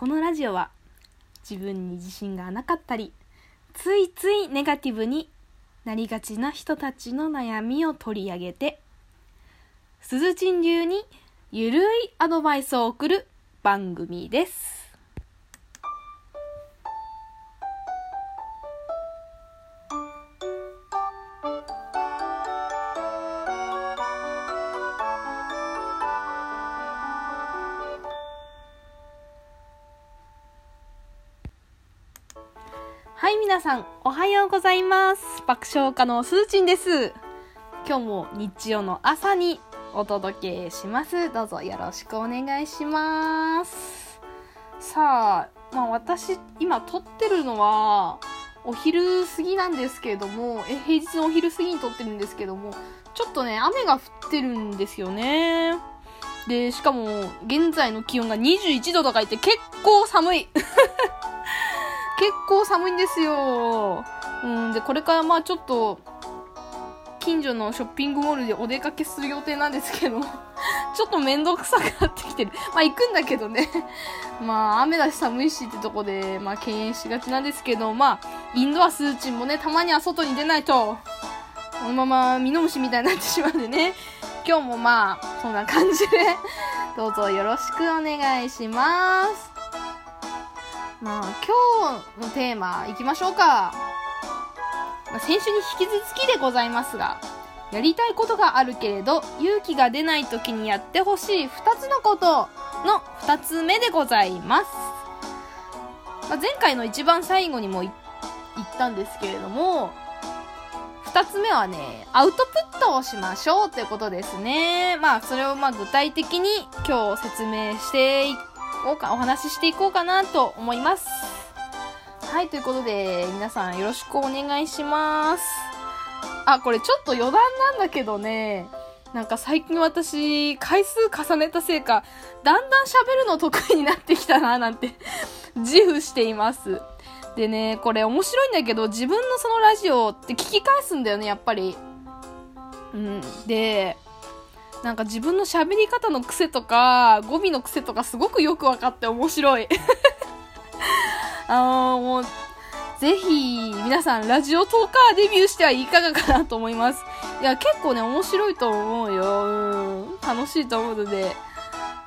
このラジオは自分に自信がなかったりついついネガティブになりがちな人たちの悩みを取り上げて鈴珍流にゆるいアドバイスを送る番組です。はい、皆さん、おはようございます。爆笑家のすーちんです。今日も日曜の朝にお届けします。どうぞよろしくお願いします。さあ、まあ私、今撮ってるのは、お昼過ぎなんですけれども、え、平日のお昼過ぎに撮ってるんですけども、ちょっとね、雨が降ってるんですよね。で、しかも、現在の気温が21度とか言って結構寒い。結構寒いんですよ。うん、で、これからまあちょっと、近所のショッピングモールでお出かけする予定なんですけど、ちょっとめんどくさくなってきてる。まあ行くんだけどね。まあ雨だし寒いしってとこで、まあ敬遠しがちなんですけど、まあ、インドアスーチンもね、たまには外に出ないと、このままミノムシみたいになってしまうんでね。今日もまあ、そんな感じで、どうぞよろしくお願いします。まあ、今日のテーマいきましょうか。まあ、先週に引き続きでございますが、やりたいことがあるけれど、勇気が出ない時にやってほしい2つのことの2つ目でございます。まあ、前回の一番最後にも言ったんですけれども、2つ目はね、アウトプットをしましょうということですね。まあ、それをまあ具体的に今日説明していこうか、お話ししていこうかなと思います。はい、ということで、皆さんよろしくお願いします。あ、これちょっと余談なんだけどね、なんか最近私、回数重ねたせいか、だんだん喋るの得意になってきたな、なんて 自負しています。でね、これ面白いんだけど、自分のそのラジオって聞き返すんだよね、やっぱり。うん。で、なんか自分の喋り方の癖とか、語尾の癖とかすごくよくわかって面白い。あのもう、ぜひ、皆さん、ラジオトーカーデビューしてはいかがかなと思います。いや、結構ね、面白いと思うよ。うん。楽しいと思うので。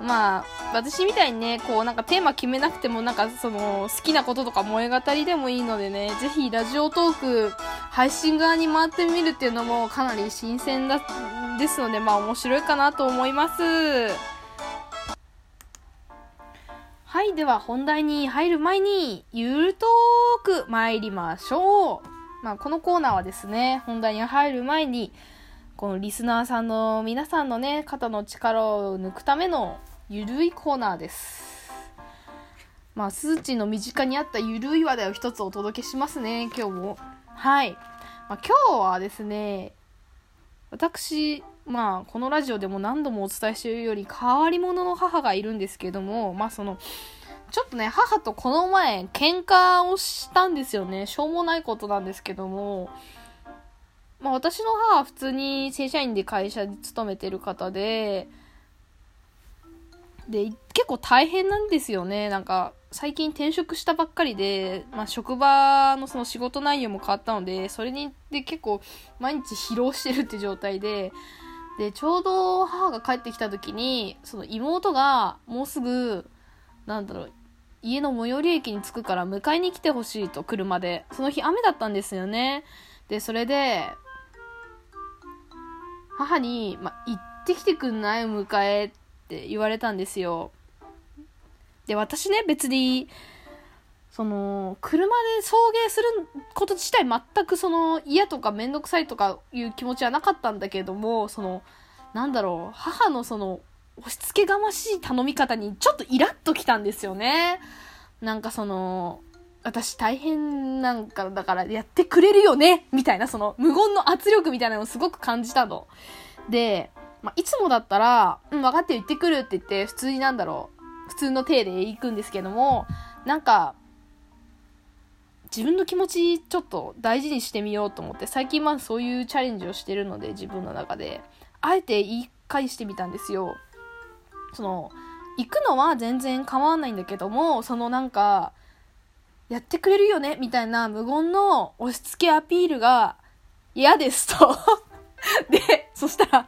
まあ、私みたいにね、こう、なんかテーマ決めなくても、なんかその、好きなこととか萌え語りでもいいのでね、ぜひラジオトーク、配信側に回ってみるっていうのもかなり新鮮だ、ですので、まあ面白いかなと思います。はい、では本題に入る前に、ゆるトーク参りましょう。まあこのコーナーはですね、本題に入る前に、このリスナーさんの皆さんのね、肩の力を抜くためのゆるいコーナーです。まあ、スーチの身近にあったゆるい話題を一つお届けしますね、今日も。はい。まあ、今日はですね、私、まあ、このラジオでも何度もお伝えしているより、変わり者の母がいるんですけども、まあ、その、ちょっとね、母とこの前、喧嘩をしたんですよね。しょうもないことなんですけども、まあ、私の母は普通に正社員で会社に勤めてる方で、で、結構大変なんですよね。なんか、最近転職したばっかりで、まあ、職場のその仕事内容も変わったので、それに、で結構毎日疲労してるって状態で、で、ちょうど母が帰ってきた時に、その妹がもうすぐ、なんだろう、家の最寄り駅に着くから迎えに来てほしいと、車で。その日雨だったんですよね。で、それで、母に、まあ行ってきてくんない？迎え？って言われたんですよ。で、私ね、別に、その、車で送迎すること自体全くその嫌とかめんどくさいとかいう気持ちはなかったんだけれども、その、なんだろう、母のその、押し付けがましい頼み方にちょっとイラッときたんですよね。なんかその、私大変なんかだからやってくれるよねみたいなその無言の圧力みたいなのをすごく感じたの。で、まあ、いつもだったら、うん、分かってる行ってくるって言って普通になんだろう、普通の体で行くんですけども、なんか、自分の気持ちちょっと大事にしてみようと思って、最近まあそういうチャレンジをしてるので、自分の中で、あえて言い返してみたんですよ。その、行くのは全然構わないんだけども、そのなんか、やってくれるよね？みたいな無言の押し付けアピールが嫌ですと で、そしたら、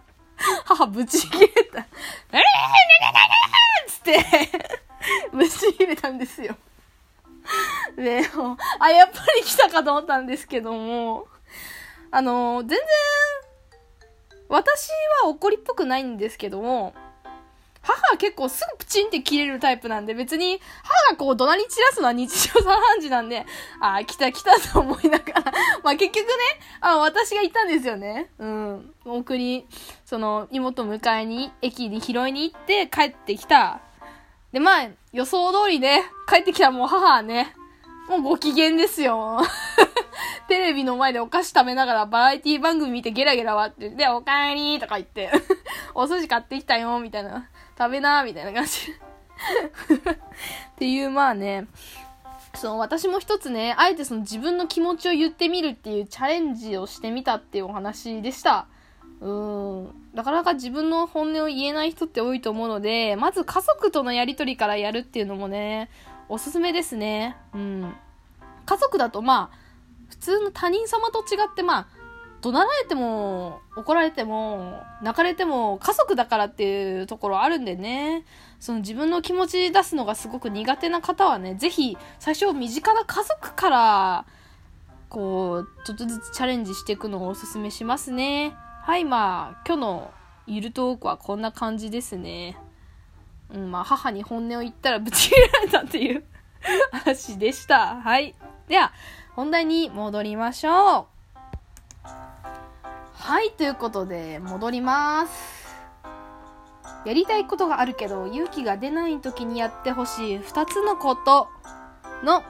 母ぶち切れた。ぶち切れたんですよ。で、あ、やっぱり来たかと思ったんですけども、あの、全然、私は怒りっぽくないんですけども、母は結構すぐプチンって切れるタイプなんで、別に母がこう怒鳴り散らすのは日常茶飯事なんで、ああ、来た来たと思いながら まあ結局ね、あ私が行ったんですよね。うん。送り、その、妹迎えに、駅に拾いに行って帰ってきた。で、まあ、予想通りね、帰ってきたもう母はね、もうご機嫌ですよ。テレビの前でお菓子食べながらバラエティ番組見てゲラゲラ割って、で、おかえりとか言って お寿司買ってきたよ、みたいな。食べな、みたいな感じ っていう、まあね、その私も一つね、あえてその自分の気持ちを言ってみるっていうチャレンジをしてみたっていうお話でした。うん。なかなか自分の本音を言えない人って多いと思うので、まず家族とのやりとりからやるっていうのもね、おすすめですね。うん。家族だとまあ、普通の他人様と違ってまあ、怒鳴られても、怒られても、泣かれても、家族だからっていうところあるんでね。その自分の気持ち出すのがすごく苦手な方はね、ぜひ、最初身近な家族から、こう、ちょっとずつチャレンジしていくのをおすすめしますね。はい、まあ、今日のゆるトークはこんな感じですね。うん、まあ、母に本音を言ったらぶち切られたっていう話でした。はい。では、本題に戻りましょう。はい、ということで、戻ります。やりたいことがあるけど、勇気が出ない時にやってほしい2つのことの、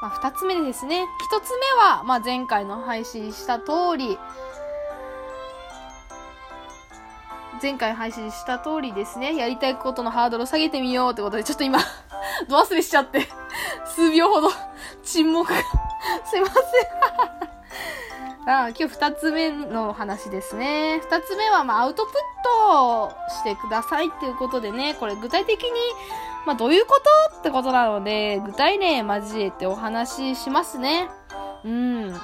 まあ、2つ目ですね。1つ目は、まあ、前回の配信した通り、前回配信した通りですね、やりたいことのハードルを下げてみようってことで、ちょっと今 ド忘れしちゃって 数秒ほど 沈黙がすいませんあ今日二つ目の話ですね。二つ目は、まあ、アウトプットしてくださいっていうことでね、これ具体的に、まあ、どういうことってことなので、具体例交えてお話ししますね。うん。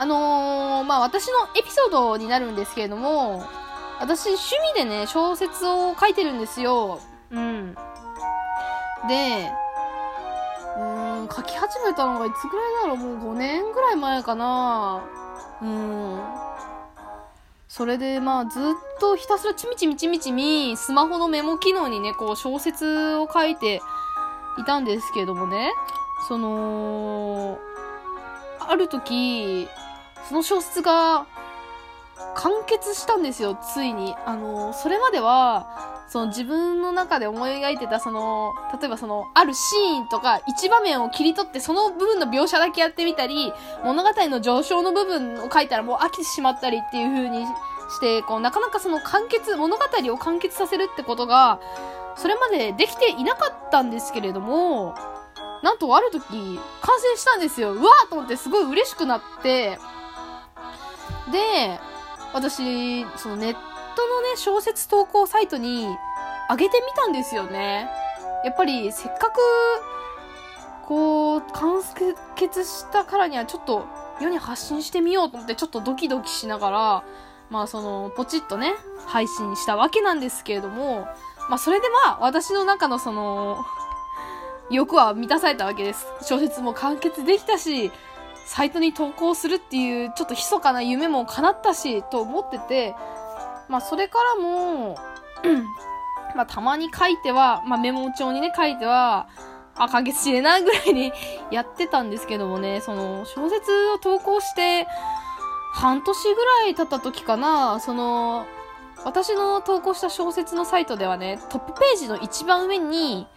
あのー、まあ、私のエピソードになるんですけれども、私、趣味でね、小説を書いてるんですよ。うん。で、うーん、書き始めたのがいつぐらいだろう？もう5年ぐらい前かなうん。それでまあずっとひたすらちみちみちみちみスマホのメモ機能にね、こう小説を書いていたんですけどもね、その、ある時、その小説が完結したんですよ、ついに。あの、それまでは、その自分の中で思い描いてたその、例えばその、あるシーンとか一場面を切り取ってその部分の描写だけやってみたり、物語の上昇の部分を書いたらもう飽きてしまったりっていう風にして、こう、なかなかその完結、物語を完結させるってことが、それまでできていなかったんですけれども、なんとある時、完成したんですよ。うわーと思ってすごい嬉しくなって、で、私、そのネットのね、小説投稿サイトに上げてみたんですよね。やっぱりせっかく、こう、完結したからにはちょっと世に発信してみようと思ってちょっとドキドキしながら、まあその、ポチッとね、配信したわけなんですけれども、まあそれでまあ私の中のその、欲は満たされたわけです。小説も完結できたし、サイトに投稿するっていうちょっと密かな夢も叶ったし、と思ってて、まあそれからも、まあたまに書いては、まあメモ帳にね書いては、あ、完結しれないぐらいに やってたんですけどもね、その小説を投稿して、半年ぐらい経った時かな、その、私の投稿した小説のサイトではね、トップページの一番上に、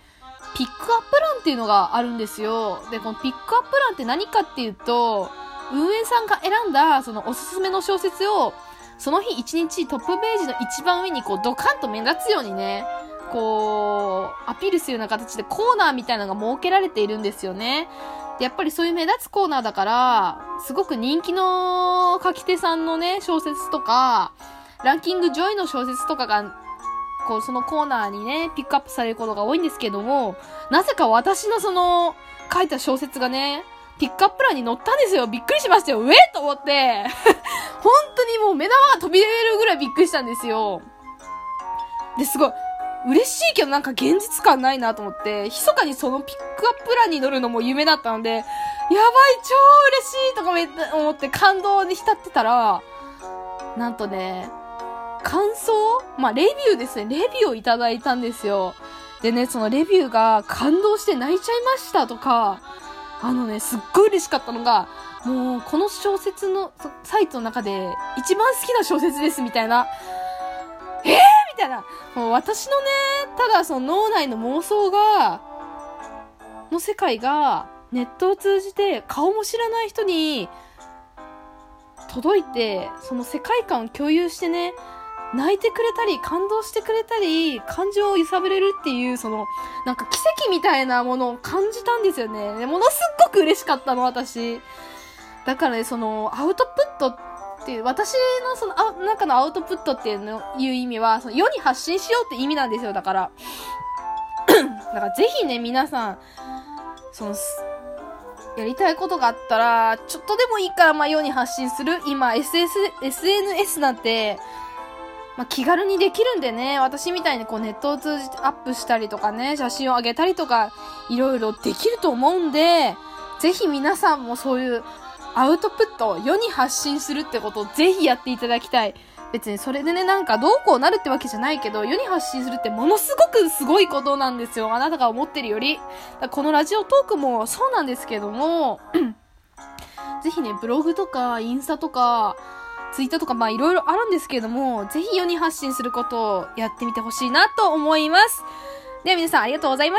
ピックアップ欄っていうのがあるんですよ。で、このピックアップ欄って何かっていうと、運営さんが選んだ、そのおすすめの小説を、その日一日トップページの一番上にこうドカンと目立つようにね、こう、アピールするような形でコーナーみたいなのが設けられているんですよね。やっぱりそういう目立つコーナーだから、すごく人気の書き手さんのね、小説とか、ランキング上位の小説とかがこう、そのコーナーにね、ピックアップされることが多いんですけども、なぜか私のその、書いた小説がね、ピックアップ欄に載ったんですよ。びっくりしましたよ。うえと思って。本当にもう目玉が飛び出るぐらいびっくりしたんですよ。で、すごい、嬉しいけどなんか現実感ないなと思って、密かにそのピックアップ欄に乗るのも夢だったので、やばい、超嬉しいとか思って感動に浸ってたら、なんとね、感想？まあ、レビューですね。レビューをいただいたんですよ。でね、そのレビューが感動して泣いちゃいましたとか、あのね、すっごい嬉しかったのが、もう、この小説のサイトの中で一番好きな小説ですみたいな。えー？みたいな。もう私のね、ただその脳内の妄想が、の世界がネットを通じて顔も知らない人に届いて、その世界観を共有してね、泣いてくれたり、感動してくれたり、感情を揺さぶれるっていう、その、なんか奇跡みたいなものを感じたんですよね。ものすっごく嬉しかったの、私。だからね、その、アウトプットっていう、私のその、あ、中のアウトプットっていうの、いう意味は、その世に発信しようって意味なんですよ、だから。だからぜひね、皆さん、その、やりたいことがあったら、ちょっとでもいいから、まあ、世に発信する。今、SS、SNS なんて、まあ、気軽にできるんでね、私みたいにこうネットを通じてアップしたりとかね、写真を上げたりとか、いろいろできると思うんで、ぜひ皆さんもそういうアウトプットを世に発信するってことをぜひやっていただきたい。別にそれでね、なんかどうこうなるってわけじゃないけど、世に発信するってものすごくすごいことなんですよ。あなたが思ってるより。このラジオトークもそうなんですけども、ぜひね、ブログとかインスタとか、ツイートとかまあいろいろあるんですけれども、ぜひ世に発信することをやってみてほしいなと思います。では皆さんありがとうございました。